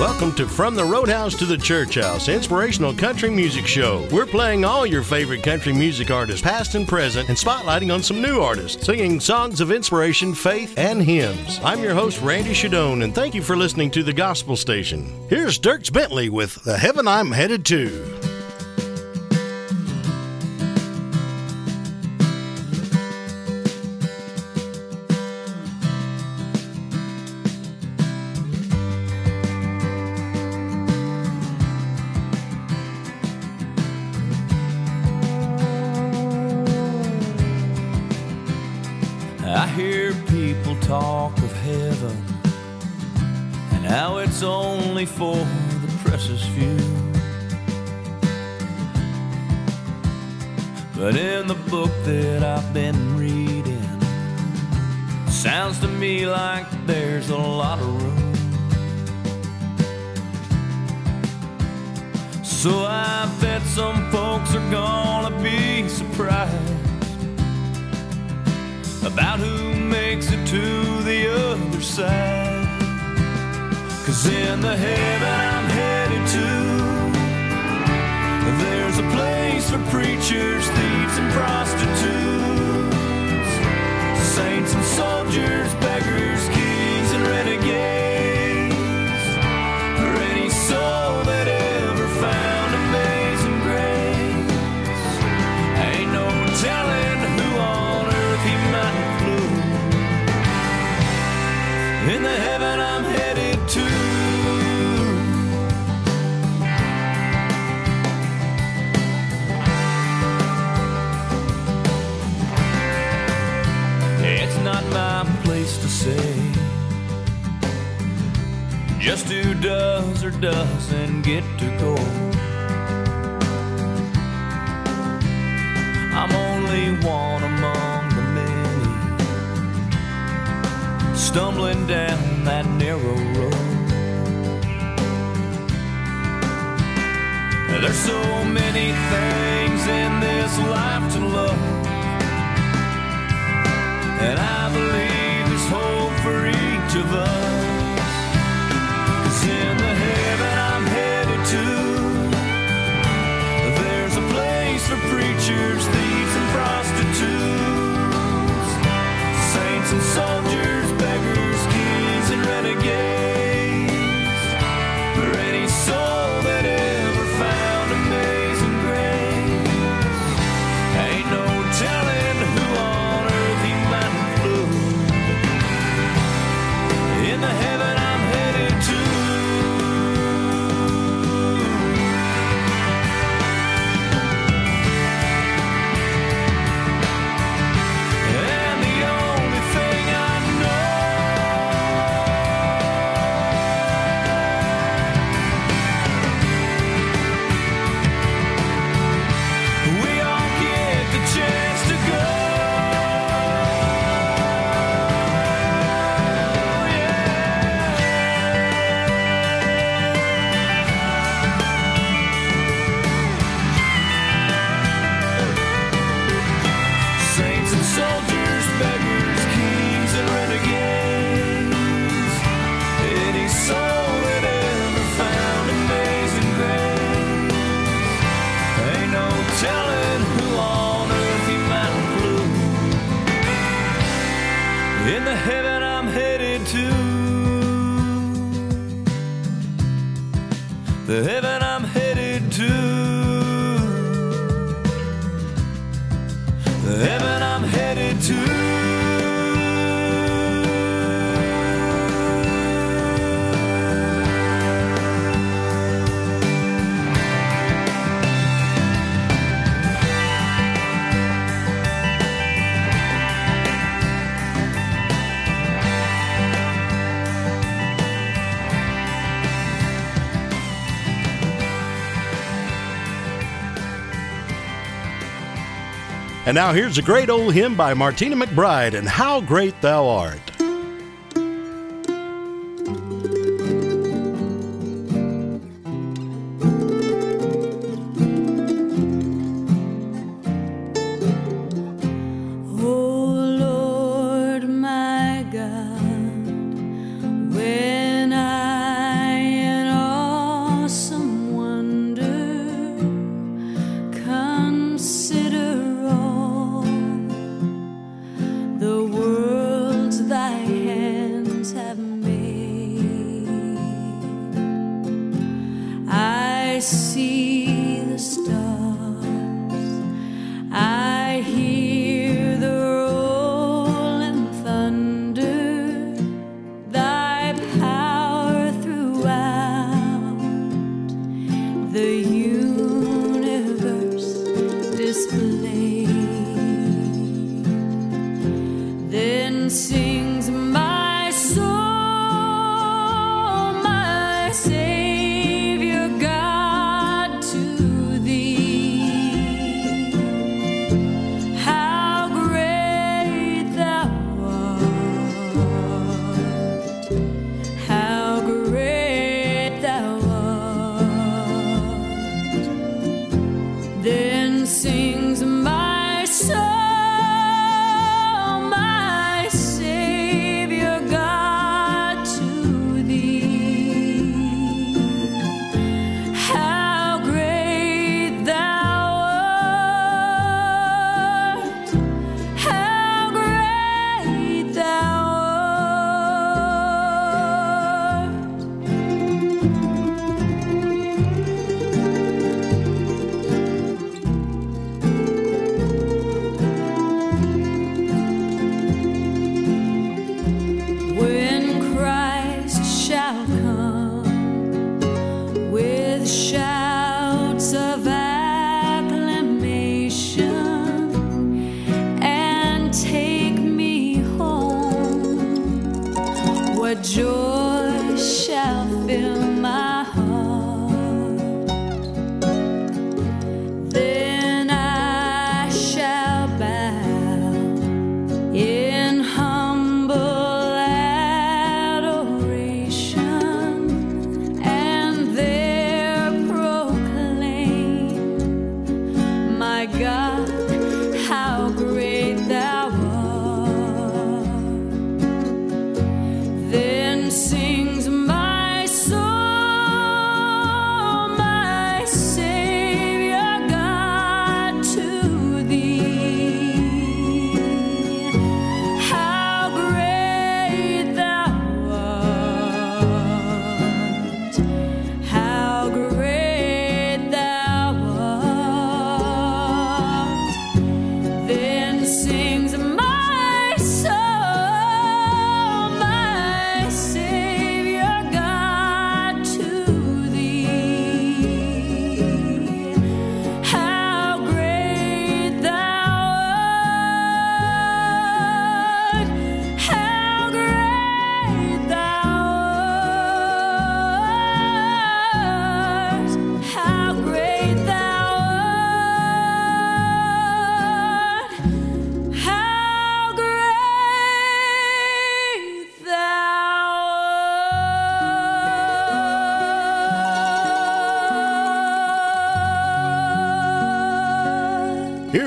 Welcome to From the Roadhouse to the Church House, inspirational country music show. We're playing all your favorite country music artists, past and present, and spotlighting on some new artists, singing songs of inspiration, faith, and hymns. I'm your host, Randy Shadoan, and thank you for listening to the Gospel Station. Here's Dierks Bentley with The Heaven I'm Headed To. Cause in the heaven I'm headed to, there's a place for preachers, thieves, and prostitutes, or doesn't get to go. I'm only one among the many, stumbling down that narrow road. There's so many things in this life to love, and I believe there's hope for each of us. For And now here's a great old hymn by Martina McBride and How Great Thou Art.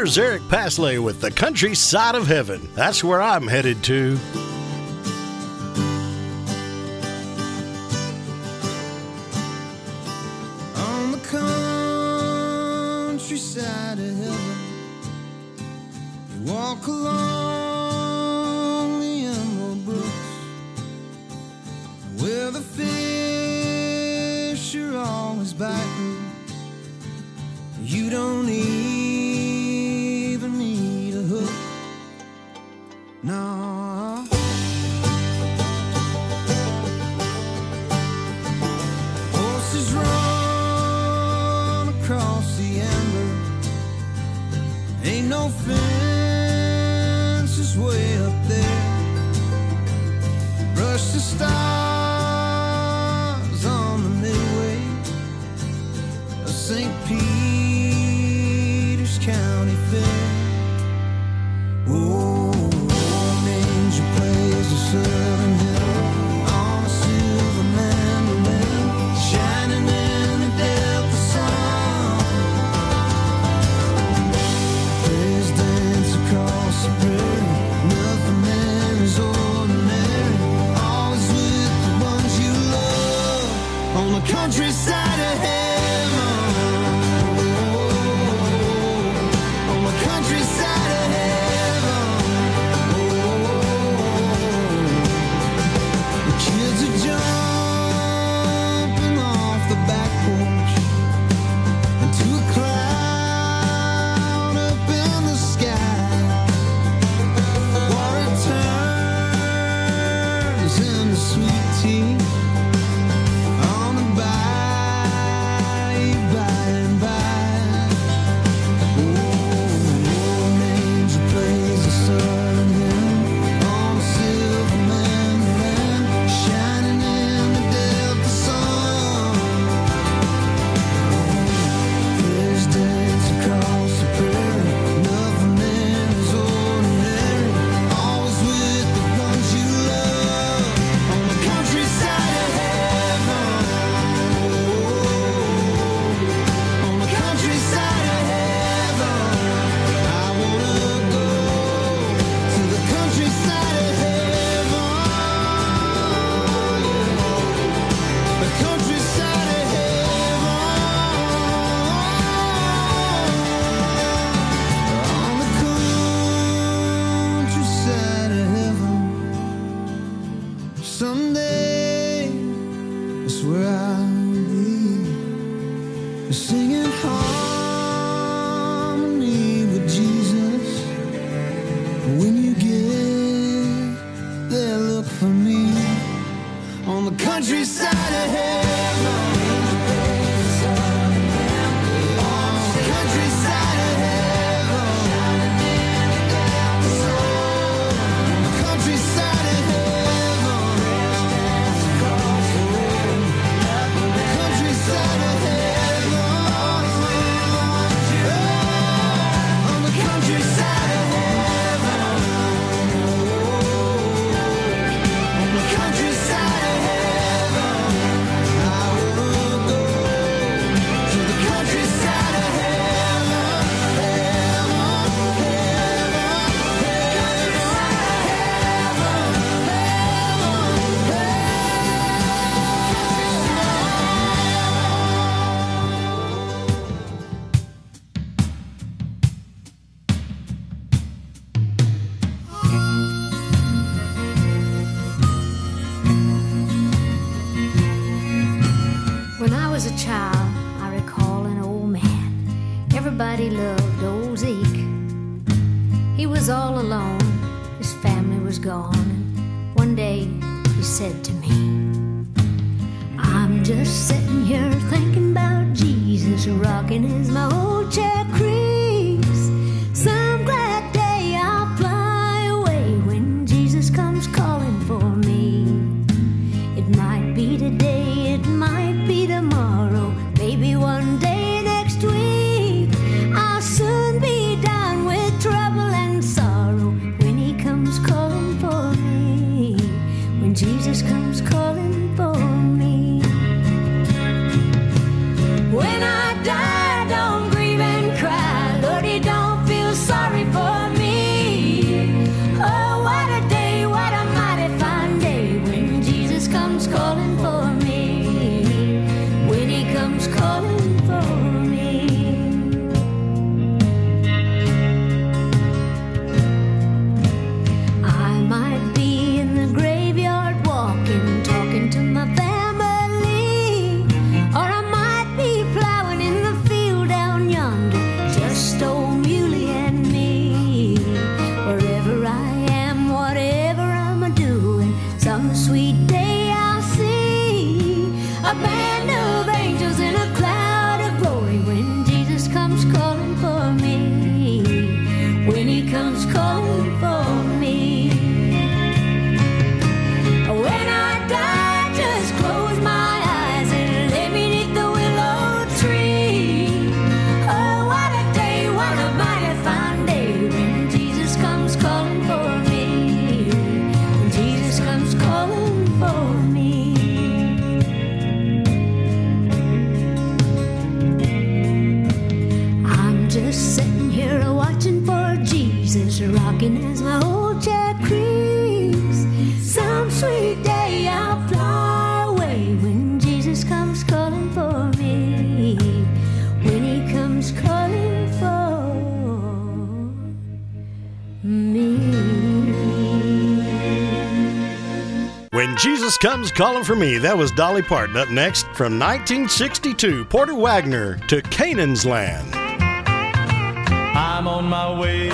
Here's Eric Paslay with the countryside of heaven. That's where I'm headed to. Calling for me. That was Dolly Parton. Up next, from 1962, Porter Wagoner to Canaan's Land. I'm on my way.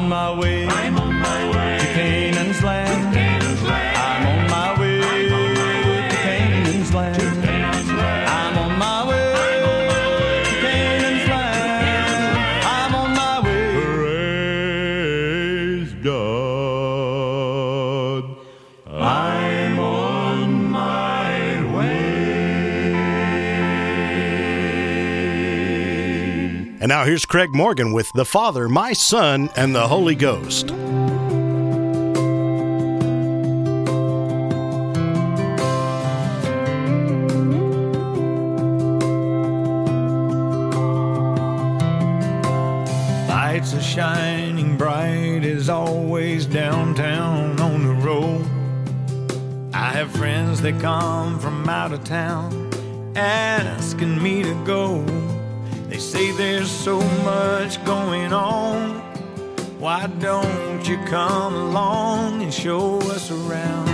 on my way. And now here's Craig Morgan with The Father, My Son, and the Holy Ghost. Lights are shining bright as always downtown on the road. I have friends that come from out of town come along and show us around.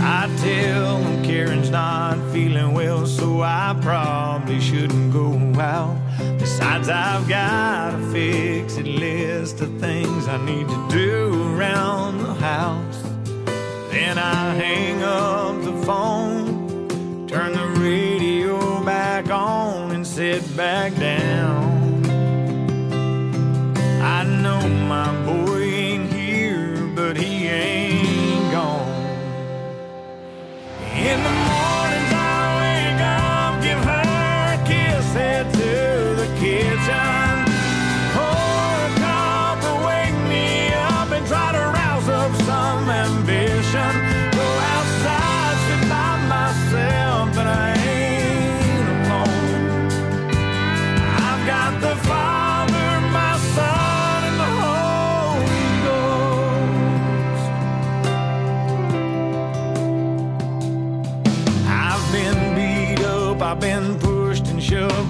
I tell them Karen's not feeling well, so I probably shouldn't go out. Besides, I've got a fixed list of things I need to do around the house. Then I hang up the phone, turn the radio back on, and sit back down.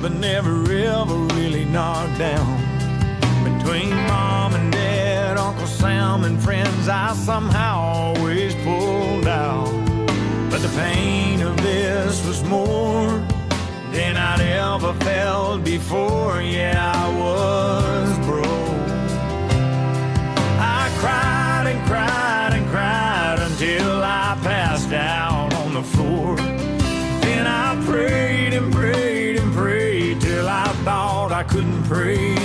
but never ever really knocked down. Between mom and dad, Uncle Sam and friends, I somehow always pulled out. But the pain of this was more than I'd ever felt before, yeah. free.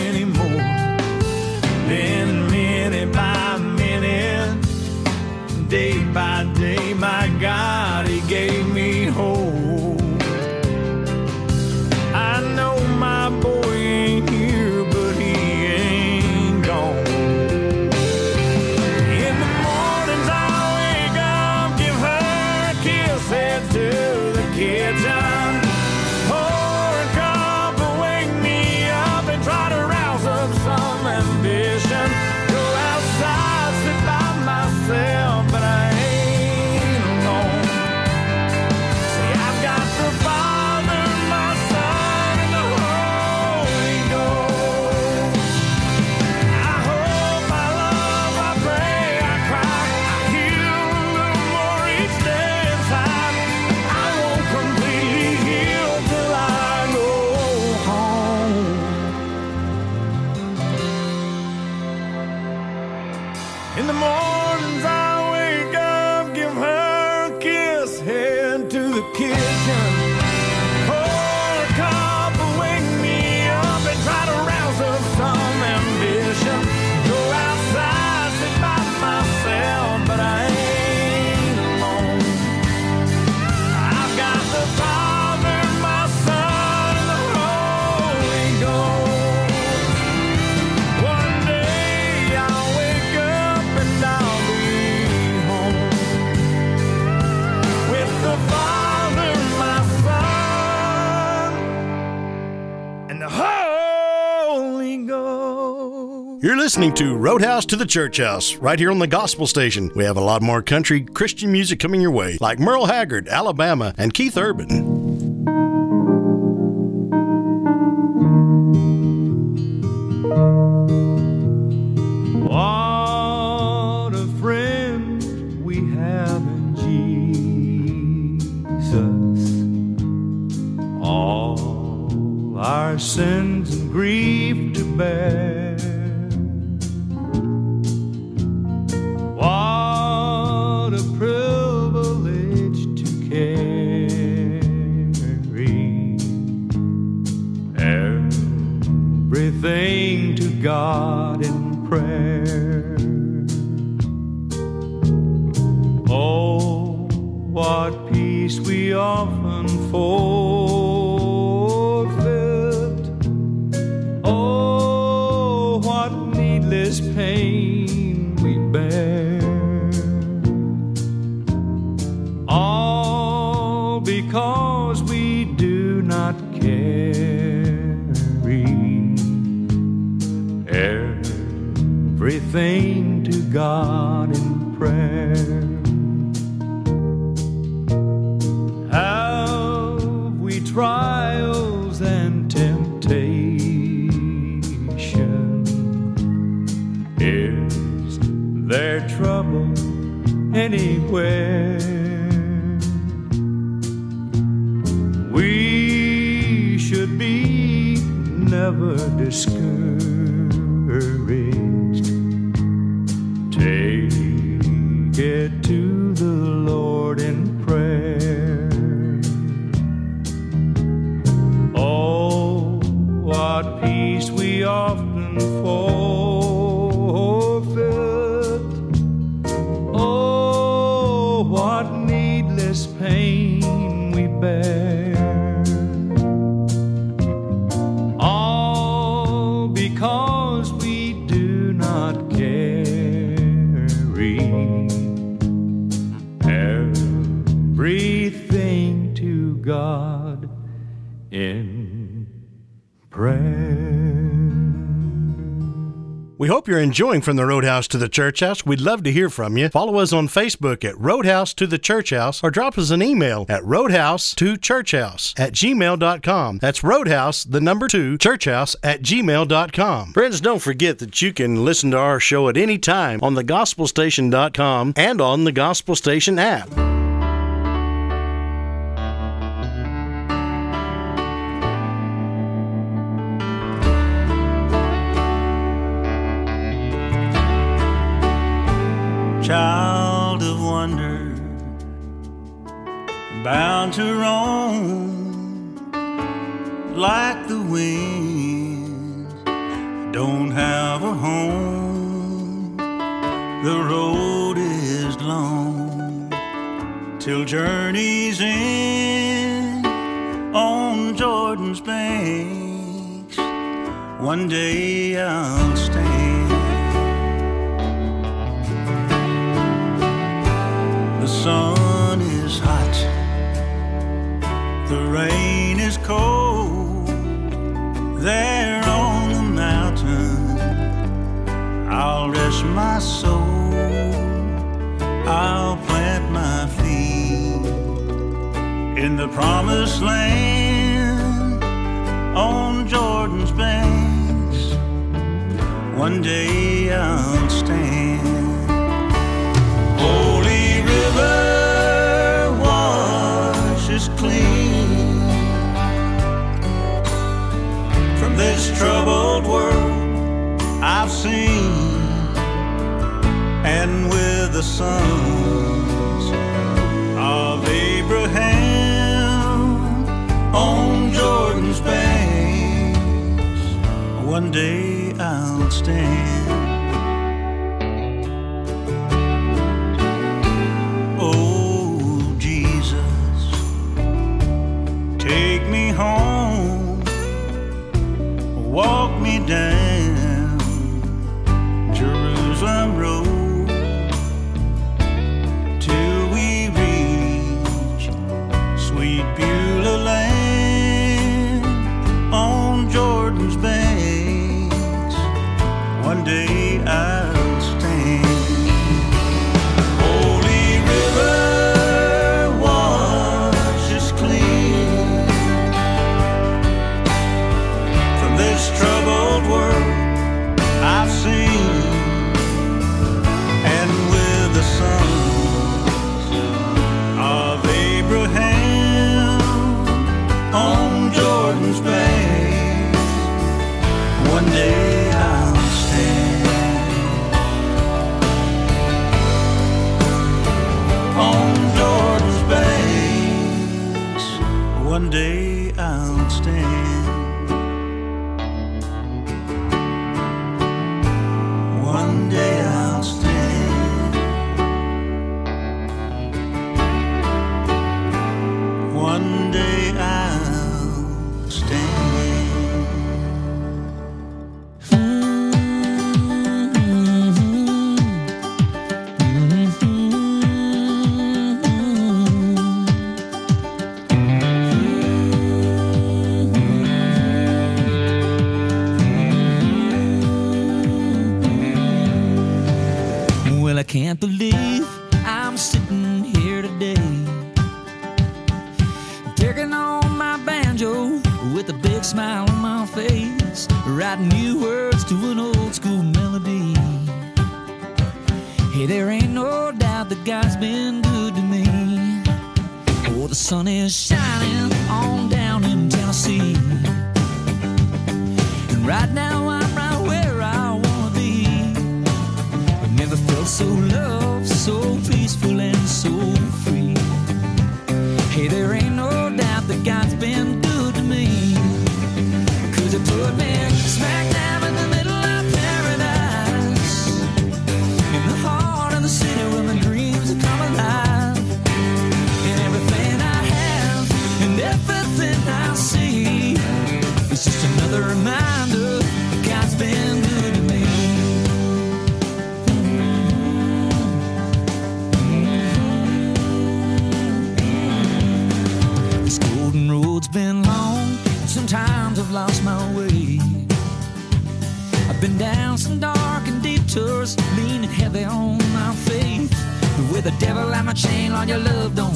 listening to Roadhouse to the Church House right here on the Gospel Station. We have a lot more country Christian music coming your way, like Merle Haggard, Alabama, and Keith Urban. To God enjoying From the Roadhouse to the Church House. We'd love to hear from you. Follow us on Facebook at Roadhouse to the Church House or drop us an email at roadhouse to churchhouse at gmail.com. That's roadhouse, the number two, churchhouse at gmail.com. Friends, don't forget that you can listen to our show at any time on thegospelstation.com and on the Gospel Station app. Bound to roam like the wind. Don't have a home, the road is long till journey's end on Jordan's banks. One day I'll stand. The sun the rain is cold. There on the mountain, I'll rest my soul. I'll plant my feet in the promised land on Jordan's banks. One day I'll stand. Holy river this troubled world I've seen, and with the sons of Abraham on Jordan's banks, one day I'll stand. on your love. Don't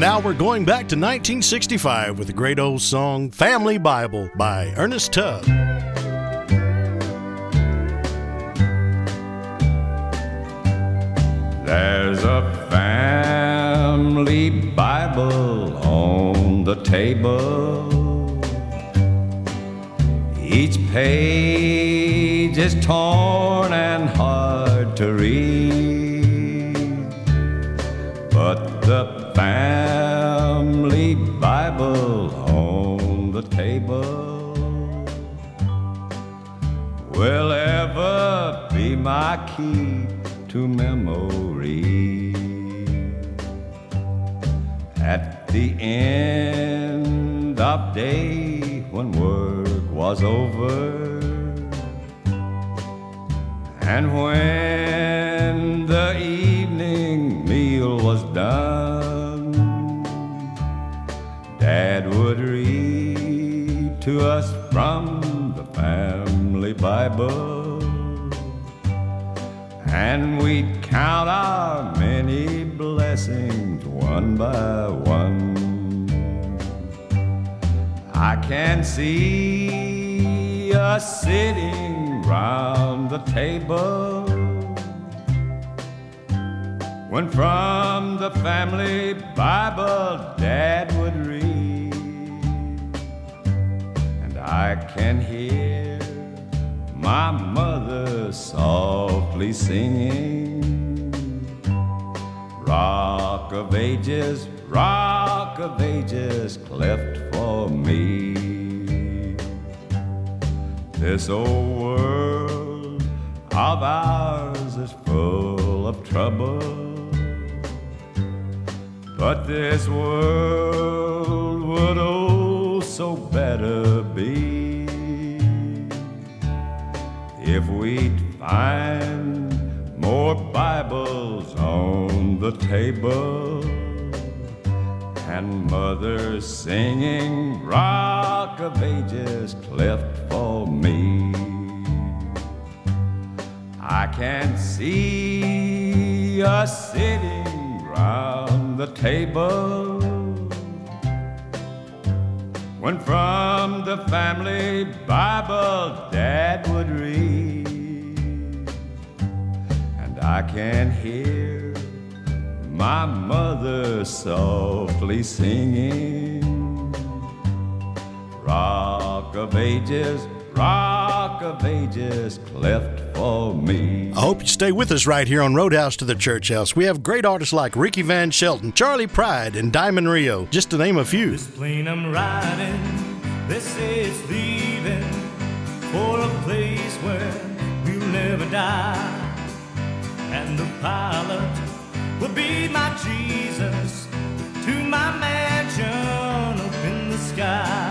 And now we're going back to 1965 with the great old song Family Bible by Ernest Tubb. There's a family Bible on the table. Each page is torn and hard to read, but the family my key to memory. At the end of day, when work was over, and when the evening meal was done, Dad would read to us from the family Bible and we'd count our many blessings one by one. I can see us sitting round the table when from the family Bible Dad would read, and I can hear my mother softly singing. Rock of ages, rock of ages, cleft for me. This old world of ours is full of trouble. But this world would oh so better be if we'd find more Bibles on the table and mothers singing Rock of Ages cleft for me. I can't see us sitting round the table when from the family Bible Dad would read, and I can hear my mother softly singing, Rock of Ages, Rock of Ages, cleft for me. I hope you stay with us right here on Roadhouse to the Church House. We have great artists like Ricky Van Shelton, Charley Pride, and Diamond Rio, just to name a few. This plane I'm riding, they say it's leaving for a place where we'll never die. And the pilot will be my Jesus to my mansion up in the sky.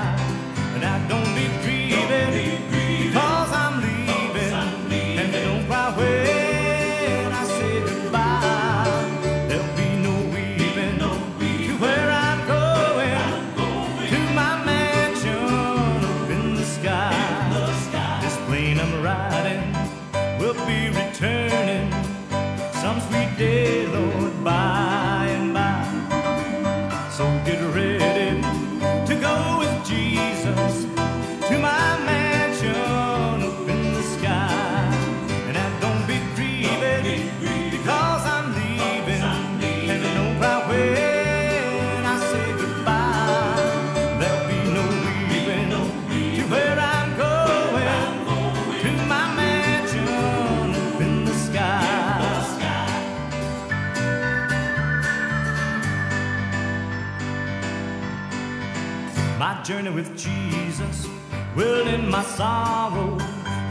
Journey with Jesus will end my sorrow,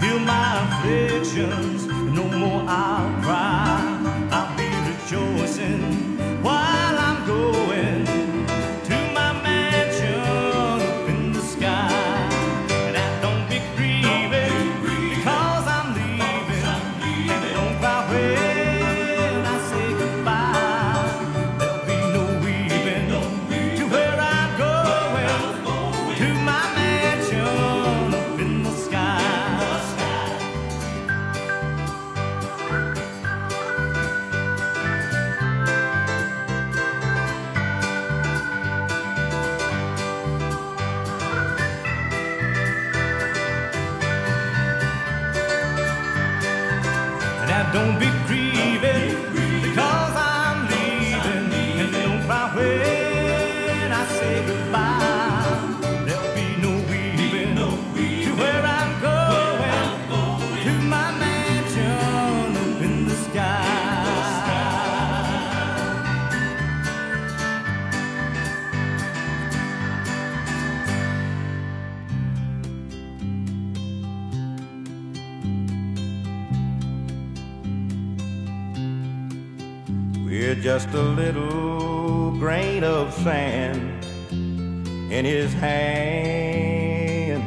heal my afflictions. No more I'll cry. We're just a little grain of sand in his hand.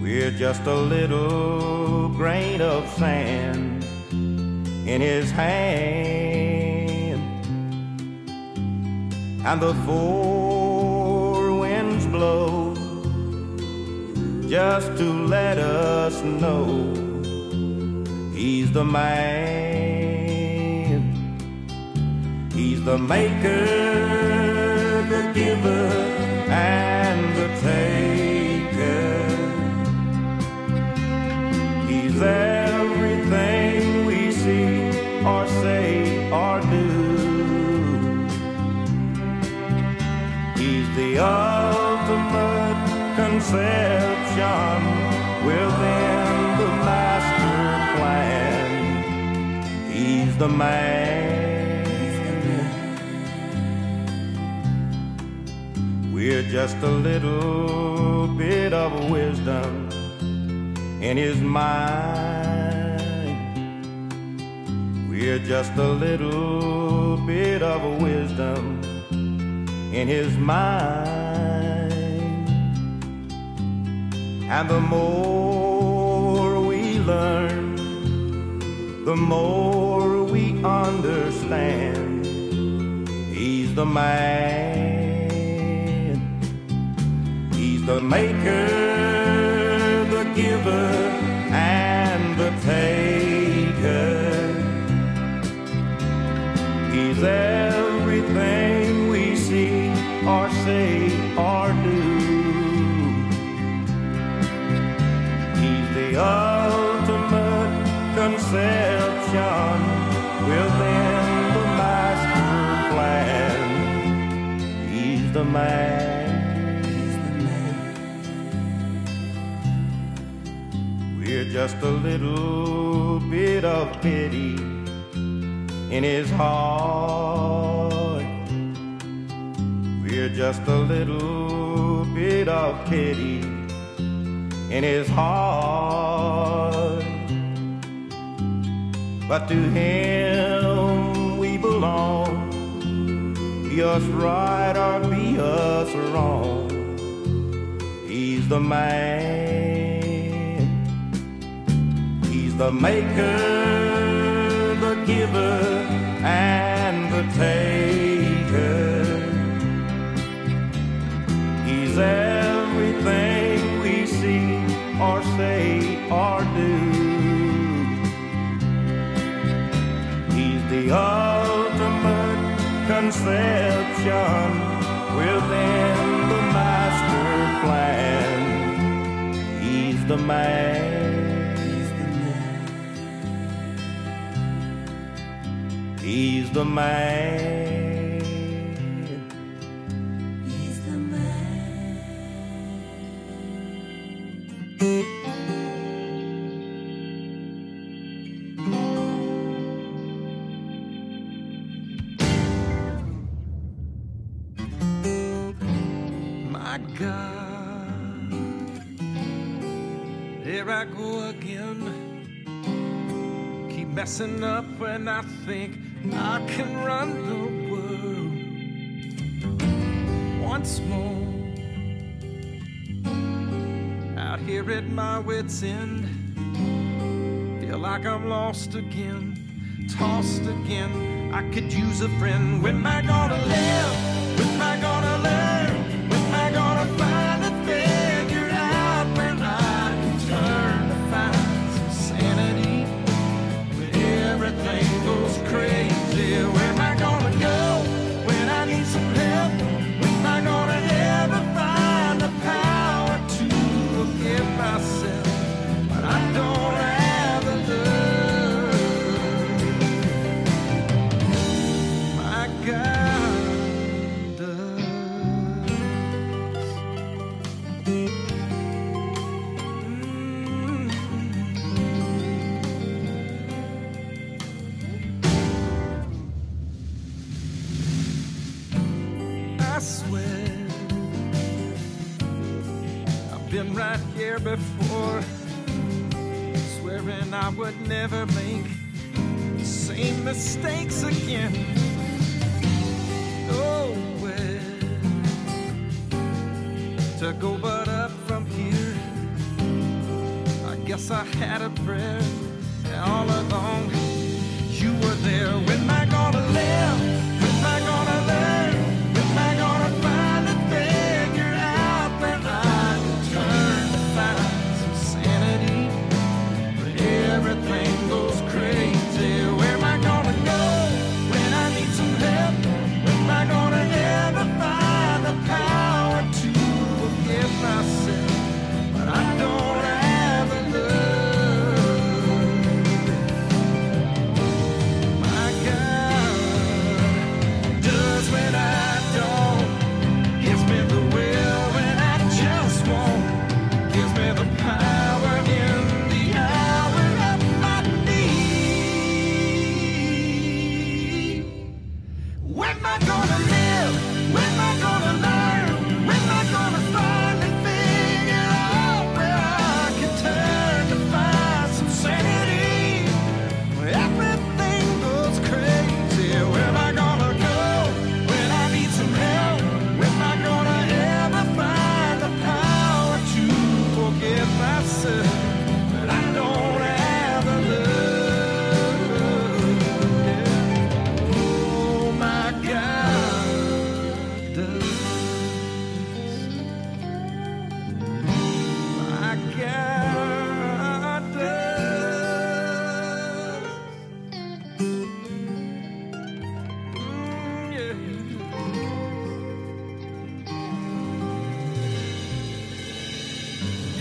We're just a little grain of sand in his hand. And the four winds blow just to let us know he's the man. The maker, the giver, and the taker. He's everything we see or say or do. He's the ultimate conception within the master plan. He's the man. Just a little bit of wisdom in his mind. We're just a little bit of wisdom in his mind. And the more we learn, the more we understand. He's the man. The maker, the giver, and the taker. He's everything we see or say or do. He's the ultimate conception within the master plan. He's the man. Just a little bit of pity in his heart. We're just a little bit of pity in his heart. But to him we belong, be us right or be us wrong. He's the man. The maker, the giver, and the taker. He's everything we see or say or do. He's the ultimate conception within the master plan. He's the man. He's the man. He's the man. My God, here I go again. Keep messing up when I think I can run the world once more. Out here at my wits' end, feel like I'm lost again, tossed again. I could use a friend. When am I gonna live?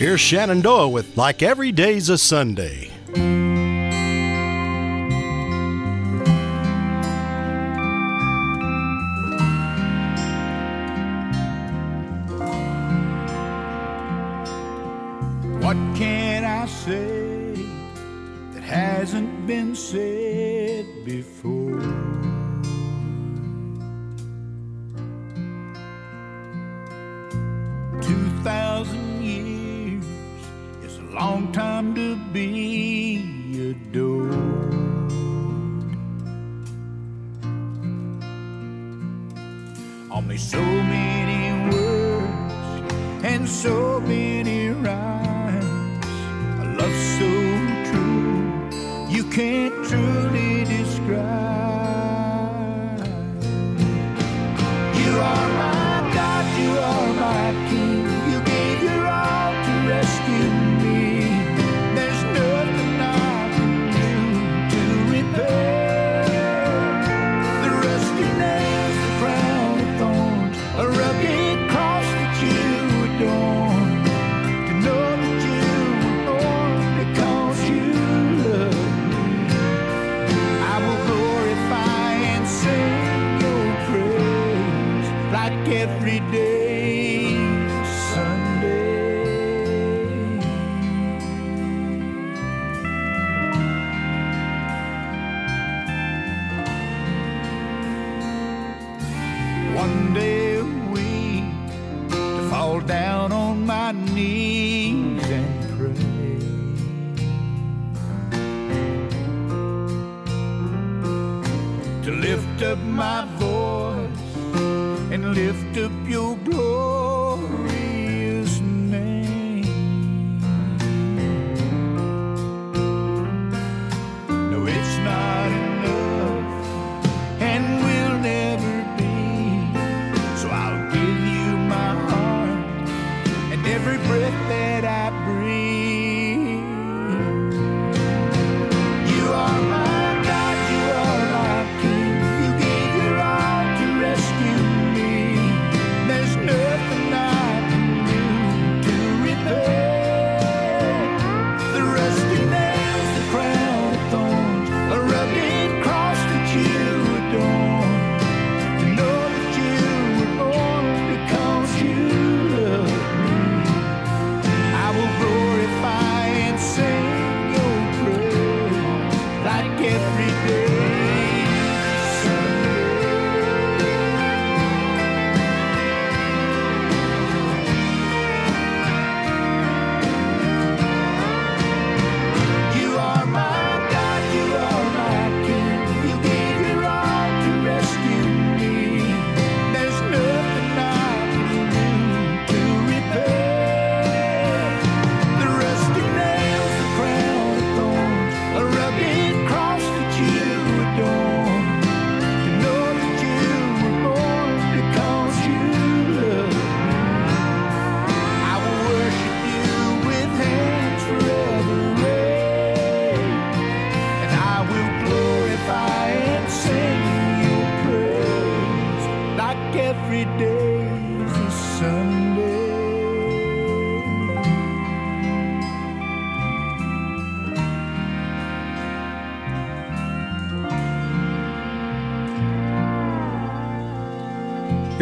Here's Shenandoah with Like Every Day's a Sunday.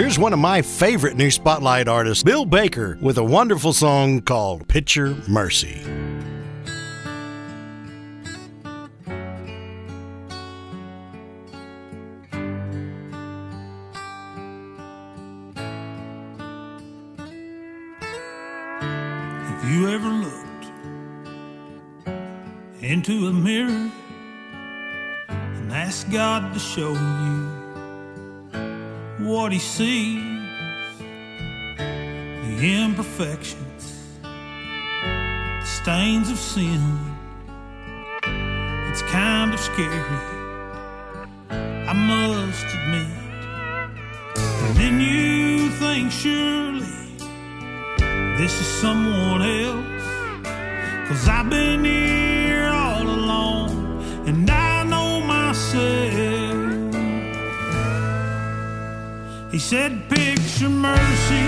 Here's one of my favorite new spotlight artists, Bill Baker, with a wonderful song called Picture Mercy. If you ever looked into a mirror and asked God to show you what he sees the imperfections, the stains of sin. It's kind of scary, I must admit. And then you think, surely, this is someone else. Cause I've been here all alone, and I He said, Picture mercy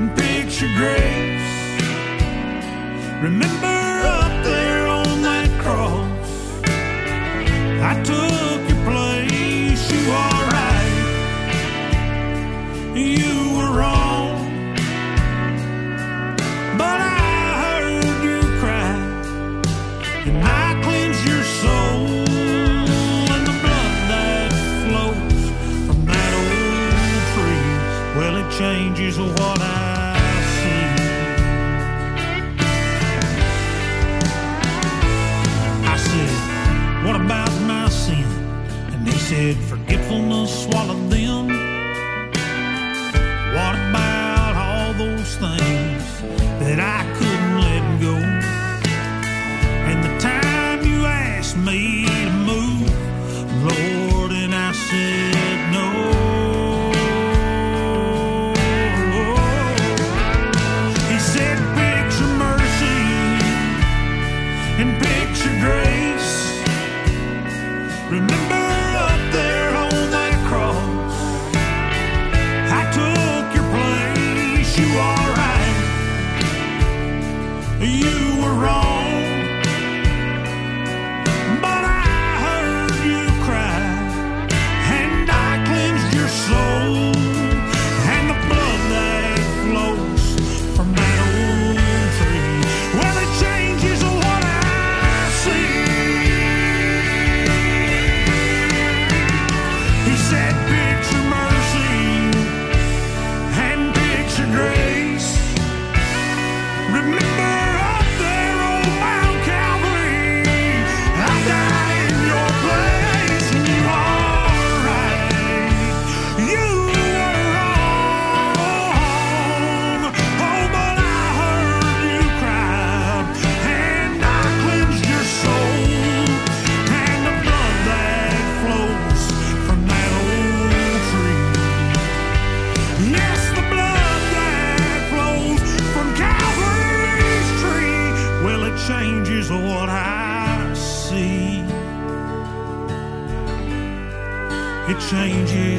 and picture grace. Remember up there on that cross, I took. is what I see. I said, What about my sin? And they said, Forgetfulness swallowed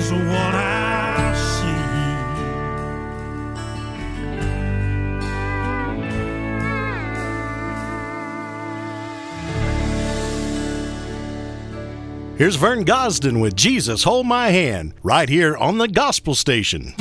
is what I see. Here's Vern Gosdin with Jesus Hold My Hand, right here on the Gospel Station.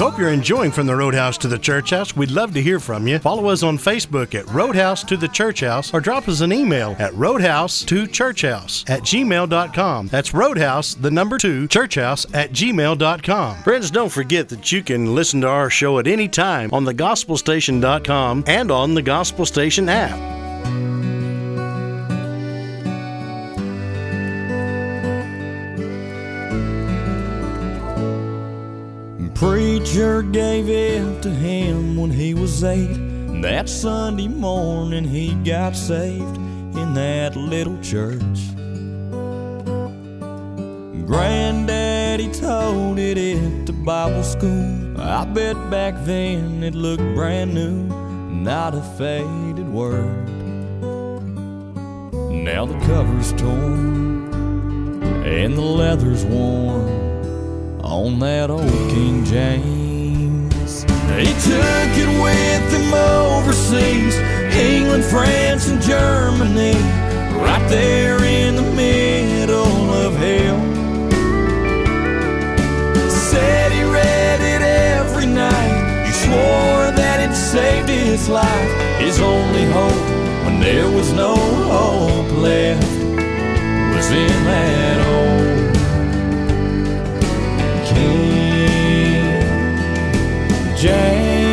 Hope you're enjoying From the Roadhouse to the Church House. We'd love to hear from you. Follow us on Facebook at Roadhouse to the Church House or drop us an email at roadhouse to churchhouse at gmail.com. That's roadhouse, the number two, churchhouse at gmail.com. Friends, don't forget that you can listen to our show at any time on thegospelstation.com and on the Gospel Station app. Preacher gave it to him when he was eight. That Sunday morning he got saved in that little church. Granddaddy told it at the Bible school. I bet back then it looked brand new, not a faded word. Now the cover's torn and the leather's worn on that old King James. He took it with him overseas, England, France, and Germany, right there in the middle of hell. Said he read it every night. He swore that it saved his life. His only hope when there was no hope left was in that old James.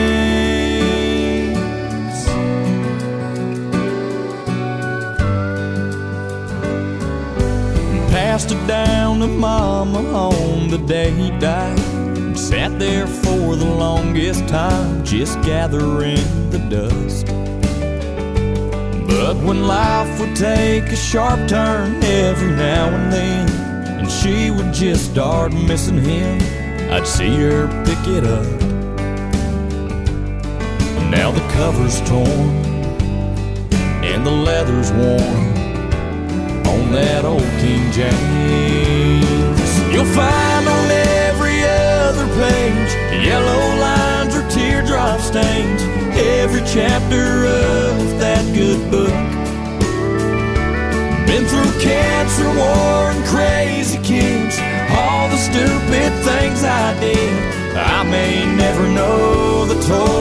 Passed it down to Mama on the day he died. Sat there for the longest time, just gathering the dust. But when life would take a sharp turn every now and then, and she would just start missing him, I'd see her pick it up. Now the cover's torn, and the leather's worn on that old King James. You'll find on every other page yellow lines or teardrop stains, every chapter of that good book. Been through cancer, war, and crazy kids. All the stupid things I did. I may never know the toll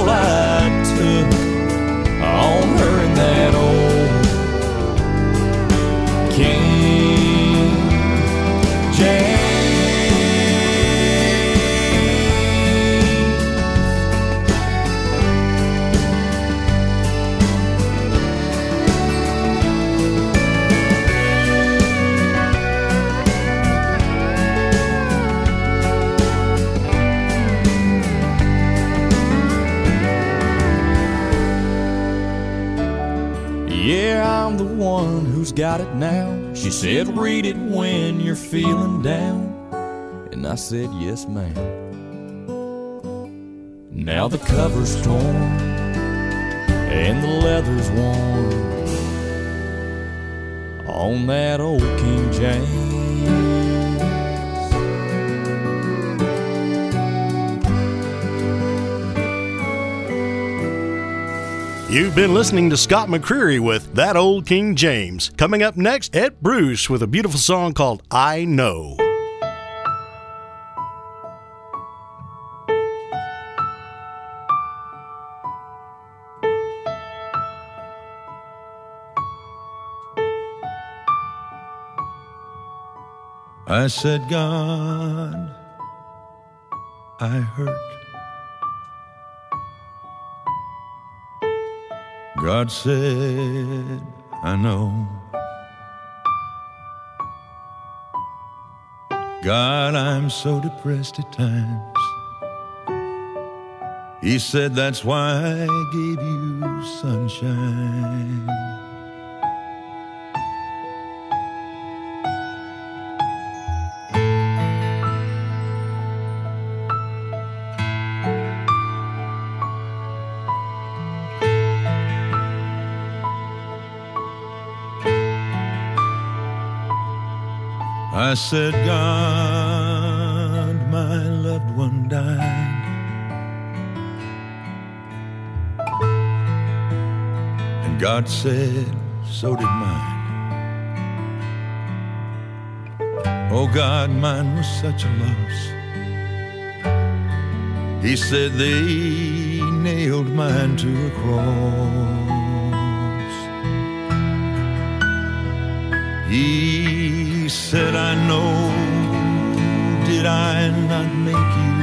said, read it when you're feeling down. And I said, yes, ma'am. Now the cover's torn and the leather's worn on that old King James. You've been listening to Scott McCreery with That Old King James. Coming up next, Ed Bruce with a beautiful song called I Know. I said, God, I hurt. God said, I know. God, I'm so depressed at times. He said, That's why I gave you sunshine. I said, God, my loved one died. And God said, so did mine. Oh God, mine was such a loss. He said they nailed mine to a cross. He said, I know, did I not make you?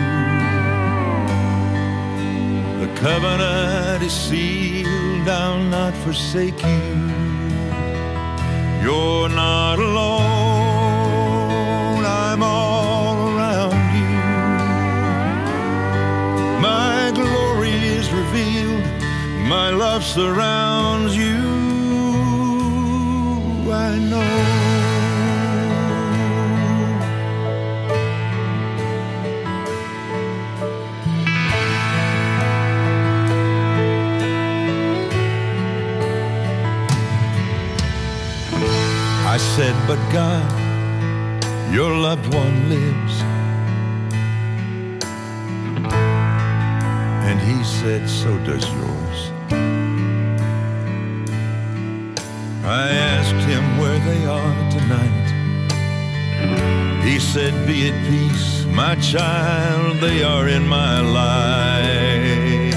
The covenant is sealed, I'll not forsake you. You're not alone, I'm all around you. My glory is revealed, my love surrounds you. Said, but God, your loved one lives. And he said, so does yours. I asked him where they are tonight. He said, Be at peace, my child, they are in my life.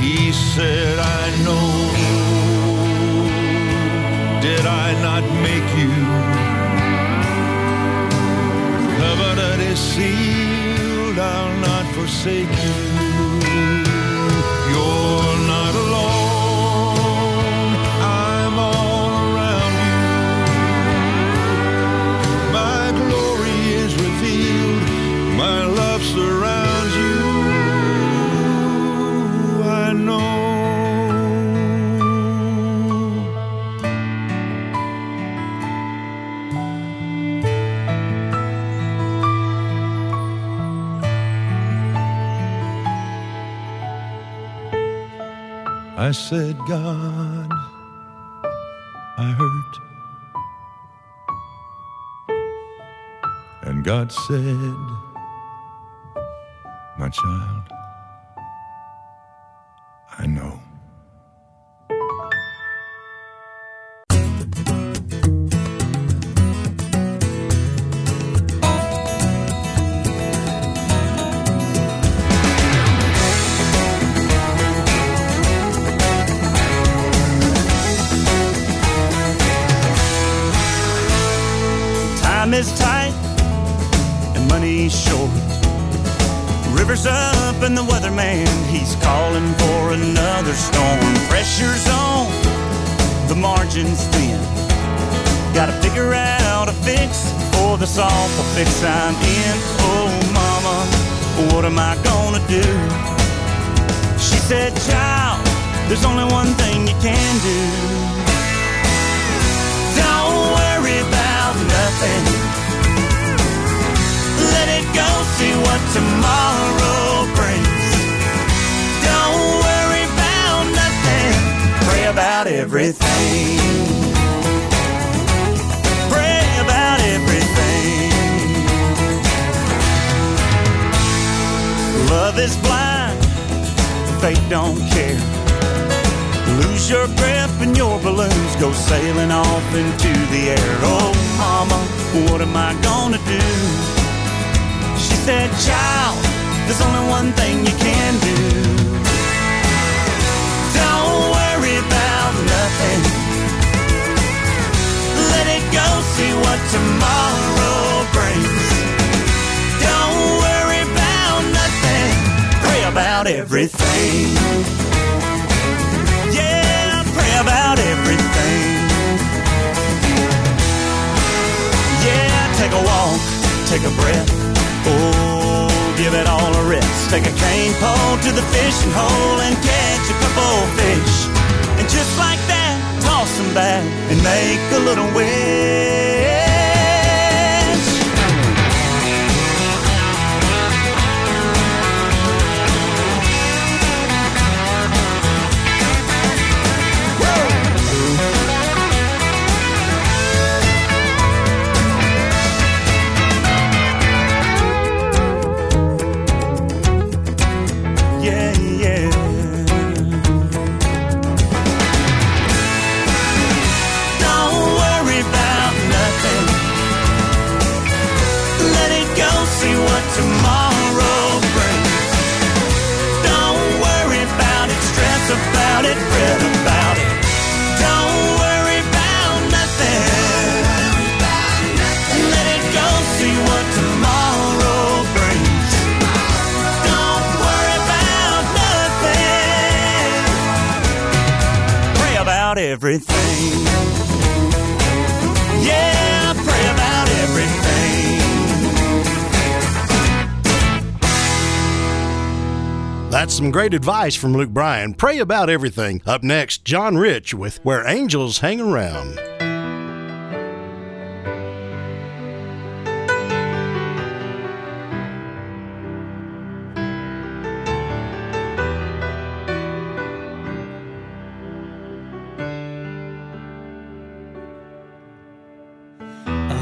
He said, I know. Not make you? Covenant is sealed, I'll not forsake you. I said, God, I hurt. And God said, My child, there's only one thing you can do. Don't worry about nothing. Let it go, see what tomorrow brings. Don't worry about nothing. Pray about everything. Pray about everything. Love is blind, fate don't care. Lose your grip and your balloons go sailing off into the air. Oh, mama, what am I gonna do? She said, child, there's only one thing you can do. Don't worry about nothing. Let it go, see what tomorrow brings. Don't worry about nothing. Pray about everything. Take a walk, take a breath. Oh, give it all a rest. Take a cane pole to the fishing hole and catch a couple fish. And just like that, toss them back and make a little wish. Some great advice from Luke Bryan. Pray about everything. Up next, John Rich with Where Angels Hang Around.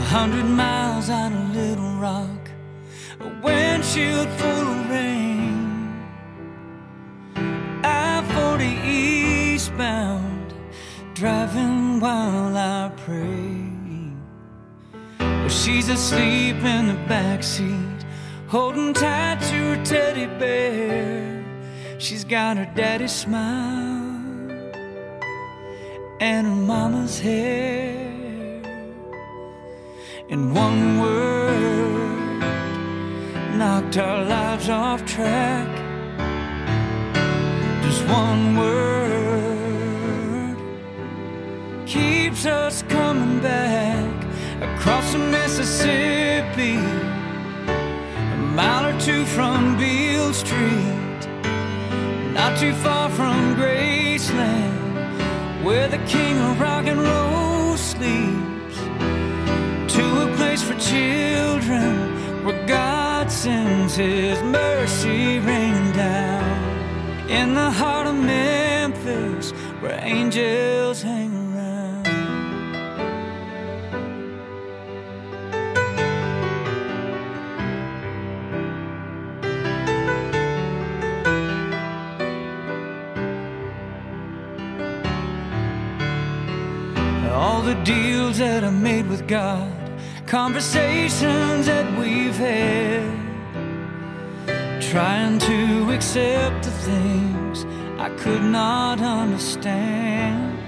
Hundred miles on a little rock, a windshield full of rain. While I pray. She's asleep in the backseat, holding tight to her teddy bear. She's got her daddy's smile and her mama's hair. In one word, knocked our lives off track. Just one word keeps us coming back across the Mississippi, a mile or two from Beale Street, not too far from Graceland, where the king of rock and roll sleeps to a place for children where God sends His mercy raining down. In the heart of Memphis, where angels hang the deals that I made with God, conversations that we've had, trying to accept the things I could not understand.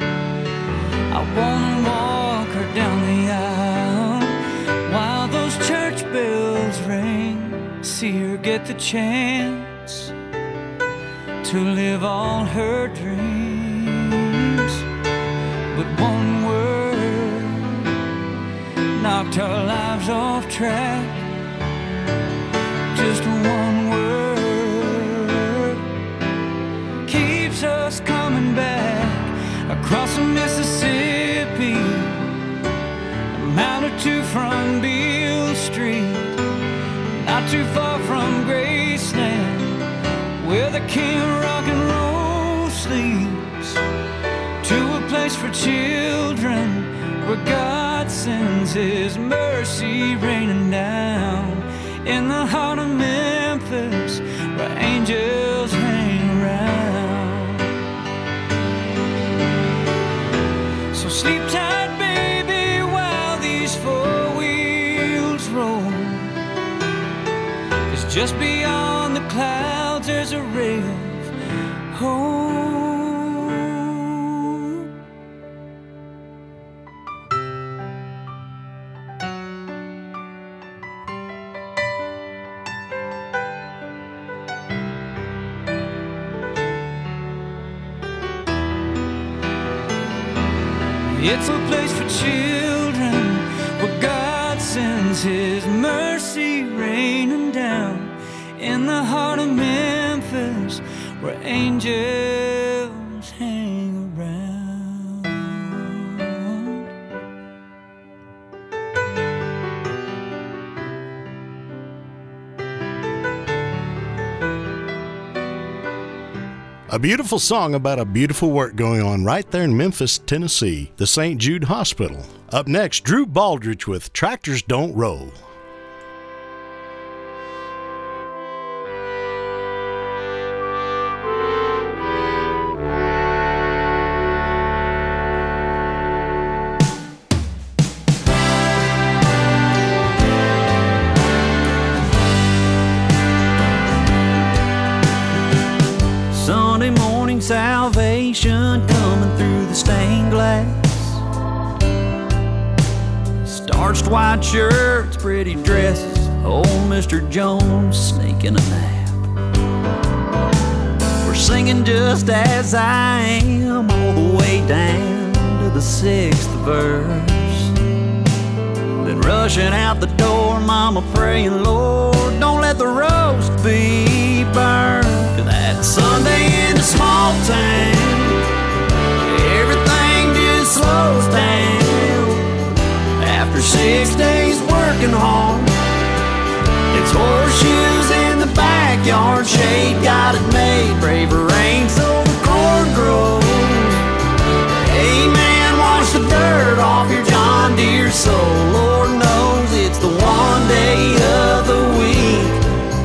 I wanna walk her down the aisle while those church bells ring, see her get the chance to live all her dreams. Knocked our lives off track. Just one word keeps us coming back across the Mississippi, a mile or two from Beale Street, not too far from Graceland, where the king of rock and roll sleeps to a place for children where God sends His mercy raining down in the heart of Memphis where angels hang around. So sleep tight, baby, while these four wheels roll. Cause just beyond the clouds there's a ray of hope. A place for children where God sends His mercy raining down in the heart of Memphis where angels A beautiful song about a beautiful work going on right there in Memphis, Tennessee, the St. Jude Hospital. Up next, Drew Baldridge with Tractors Don't Roll. White shirts, pretty dresses, old Mr. Jones sneaking a nap. We're singing just as I am all the way way down to the sixth verse. Then rushing out the door, mama praying, Lord, don't let the roast be burned. That Sunday in the small town, everything just slows down. After six days working hard, it's horseshoes in the backyard, shade got it made, braver so the corn grows. Amen, wash the dirt off your John Deere soul. Lord knows it's the one day of the week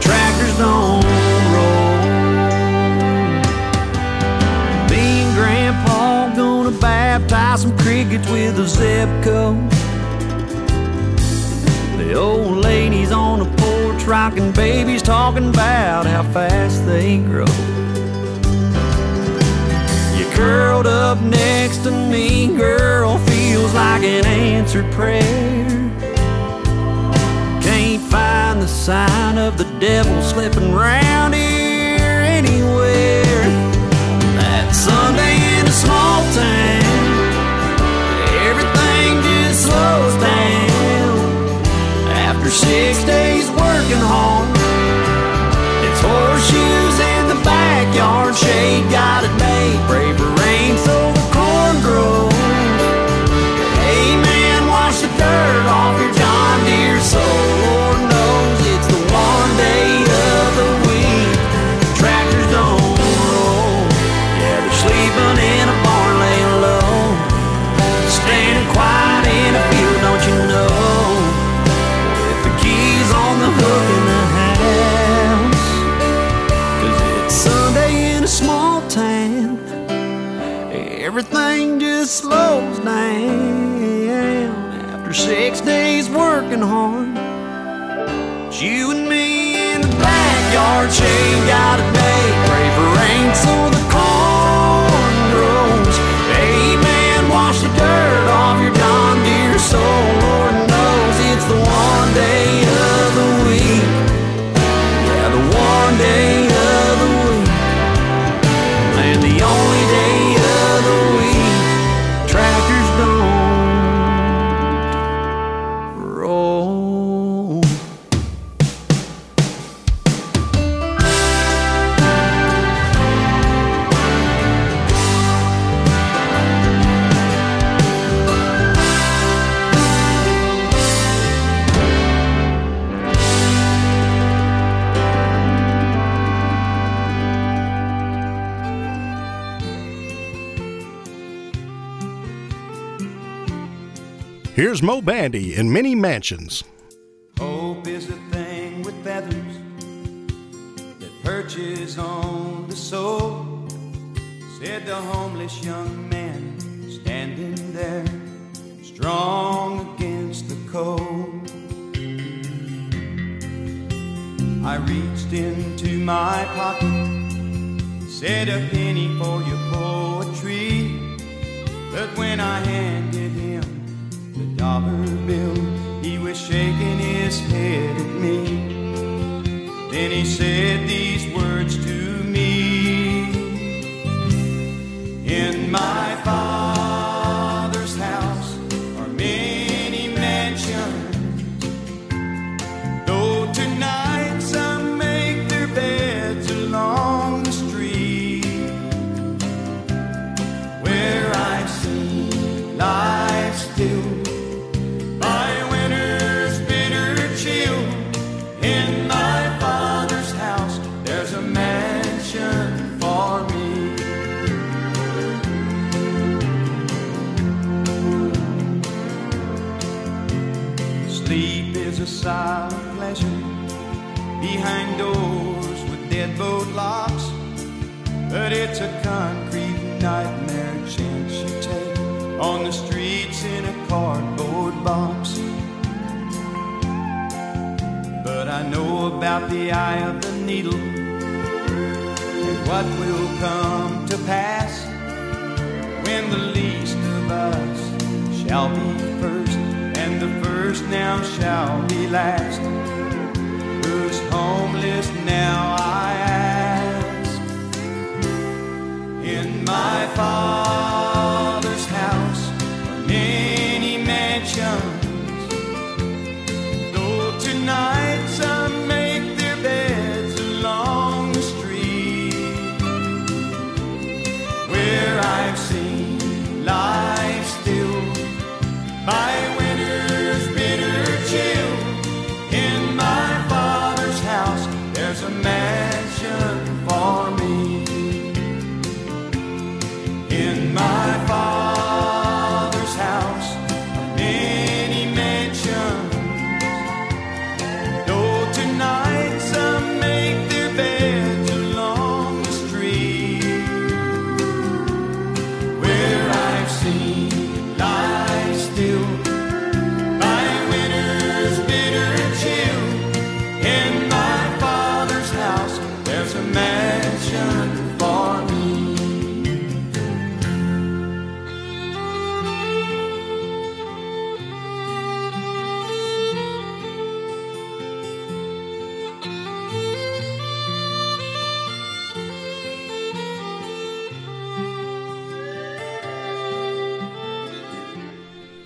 tractors don't roll. Me and Grandpa gonna baptize some crickets with a Zebco. Old ladies on the porch rocking babies talking about how fast they grow. You curled up next to me, girl, feels like an answered prayer. Can't find the sign of the devil slipping round shade got it Here's Moe Bandy in Many Mansions. Hope is a thing with feathers that perches on the soul, said the homeless young man standing there, strong against the cold. I reached into my pocket, said a penny for your poetry, but when I handed him dollar bill, he was shaking his head at me. Then he said these words to me In my father's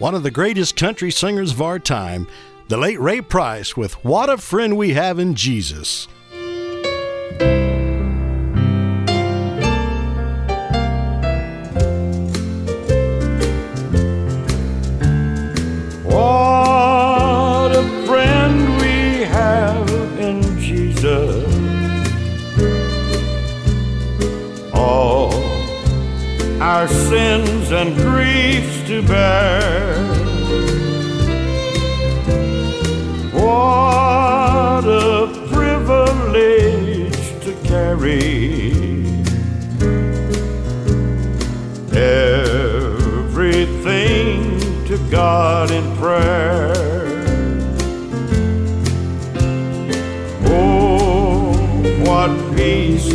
One of the greatest country singers of our time, the late Ray Price, with What a Friend We Have in Jesus. Our sins and griefs to bear. What a privilege to carry everything to God in prayer. Oh, what peace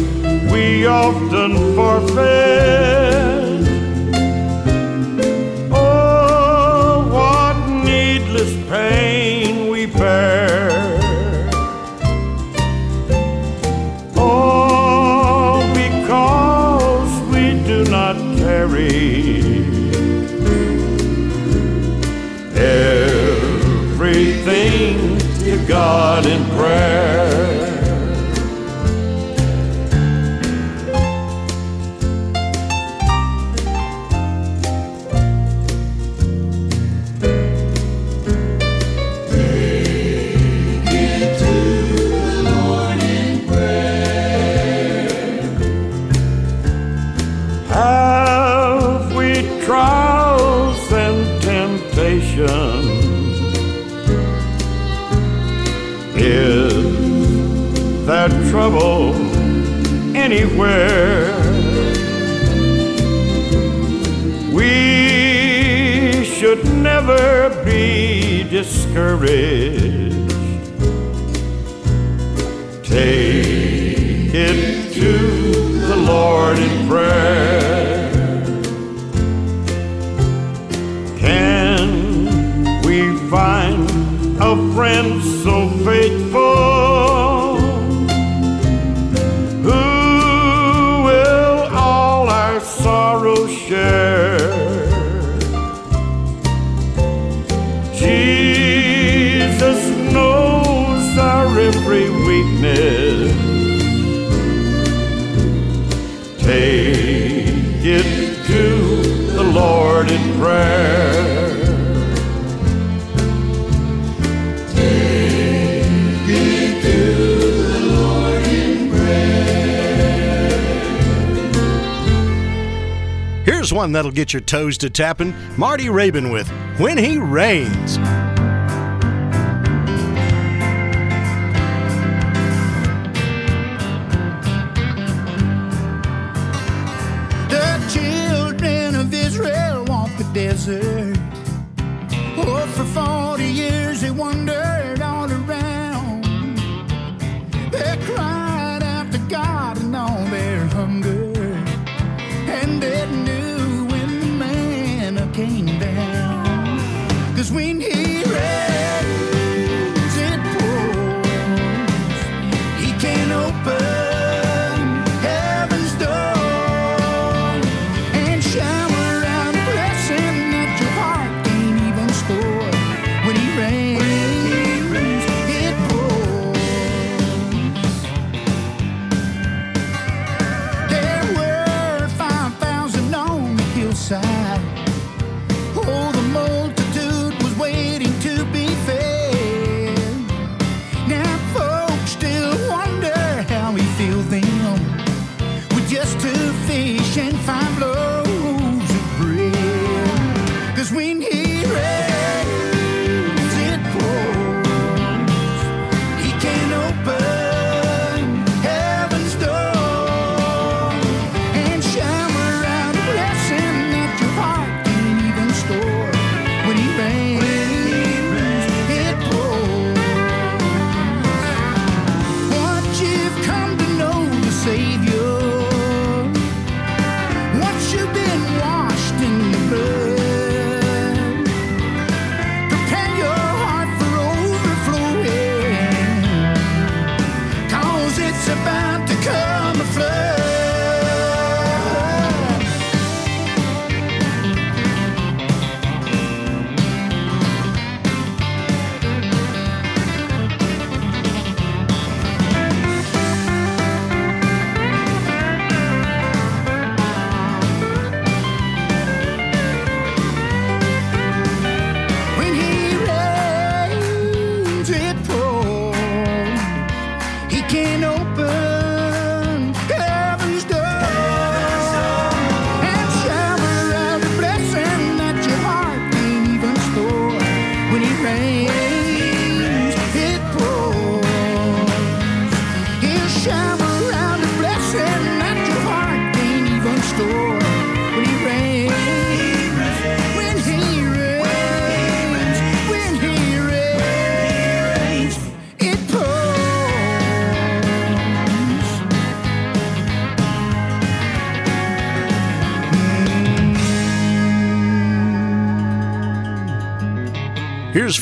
we often forfeit. Be one that'll get your toes to tapping Marty Raybon with When He Rains. The children of Israel walked the desert. Oh, for 40 years they wandered Cause when he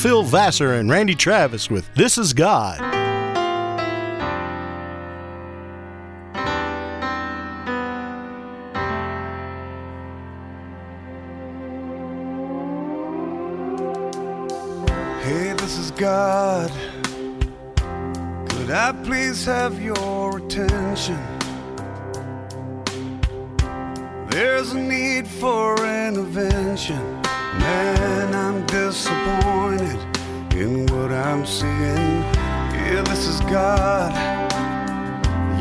Phil Vassar and Randy Travis with This Is God. Hey, this is God. Could I please have your attention? There's a need for intervention. Man, I'm disappointed in what I'm seeing. Yeah, this is God.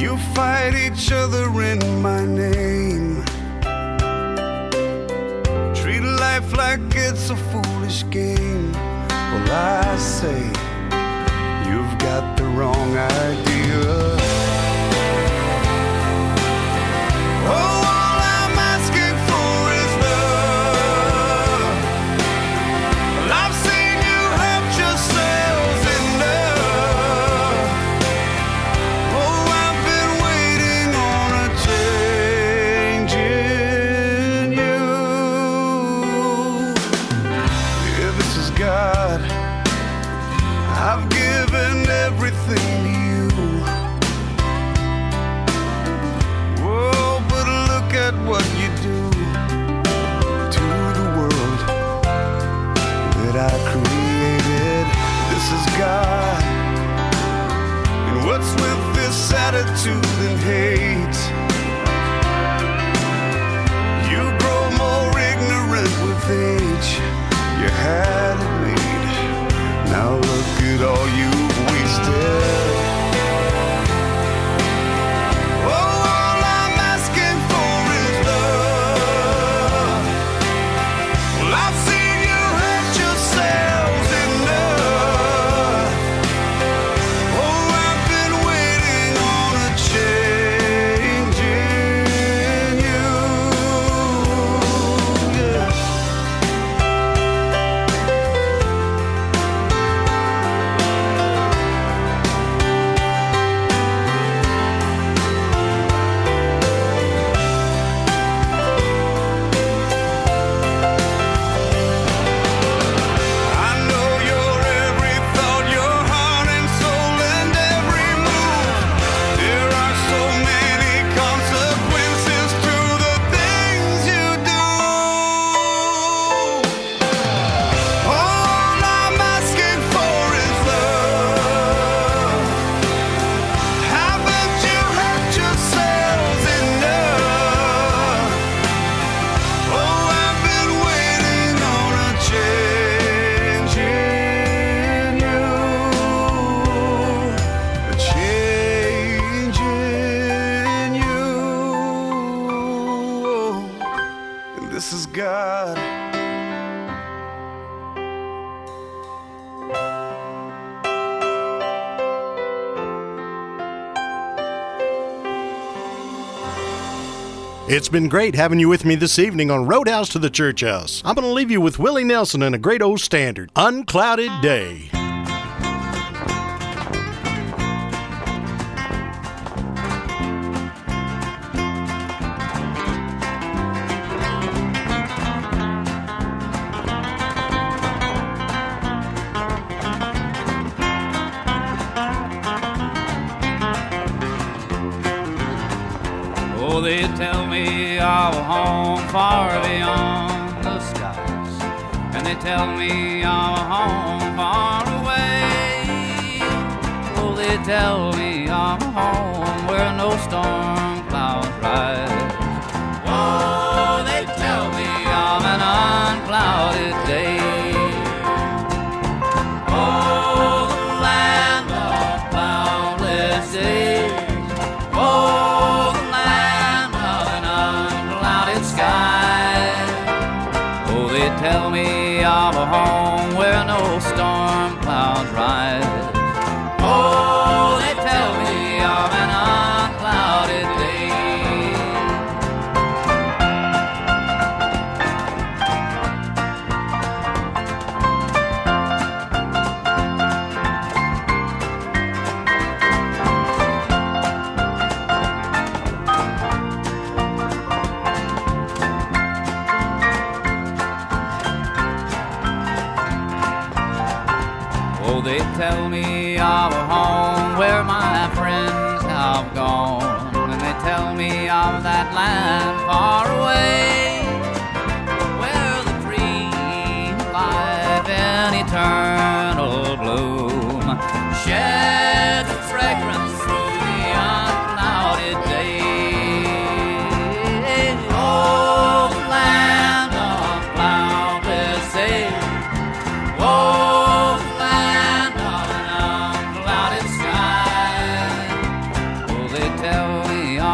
You fight each other in my name. Treat life like it's a foolish game. Well, I say you've got the wrong idea. With age. You had it made. Now look at all you've wasted. It's been great having you with me this evening on Roadhouse to the Church House. I'm going to leave you with Willie Nelson and a great old standard, Unclouded Day. lost on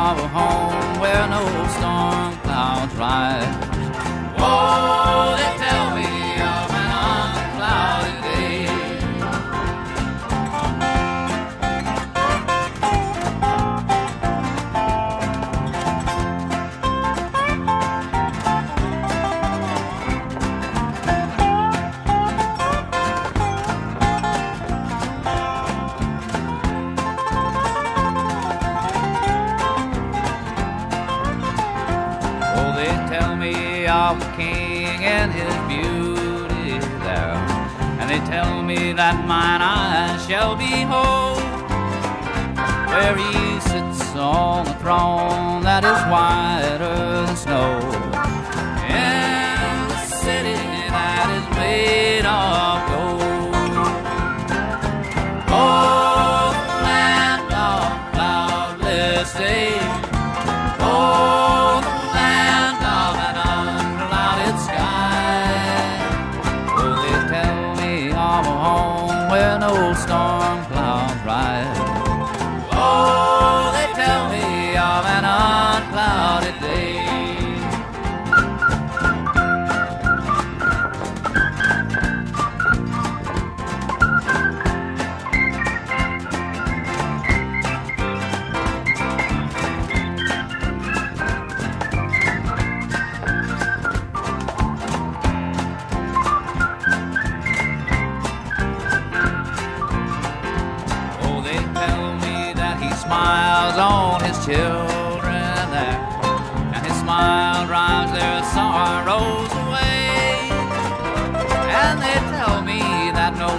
tomorrow home where no storm clouds ride. that mine eyes shall behold where he sits on the throne that is wide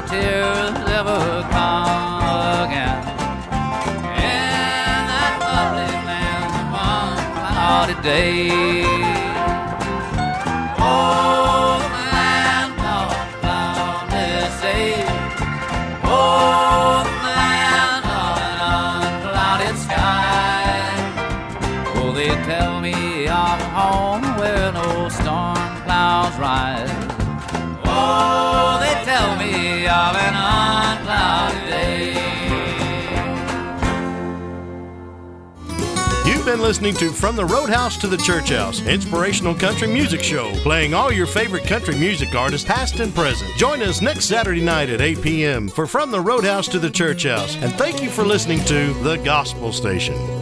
tears ever come again. and that lovely land, one cloudy day. been listening to From the Roadhouse to the Church House, inspirational country music show, playing all your favorite country music artists, past and present. Join us next Saturday night at 8 p.m. for From the Roadhouse to the Church House, and thank you for listening to The Gospel Station.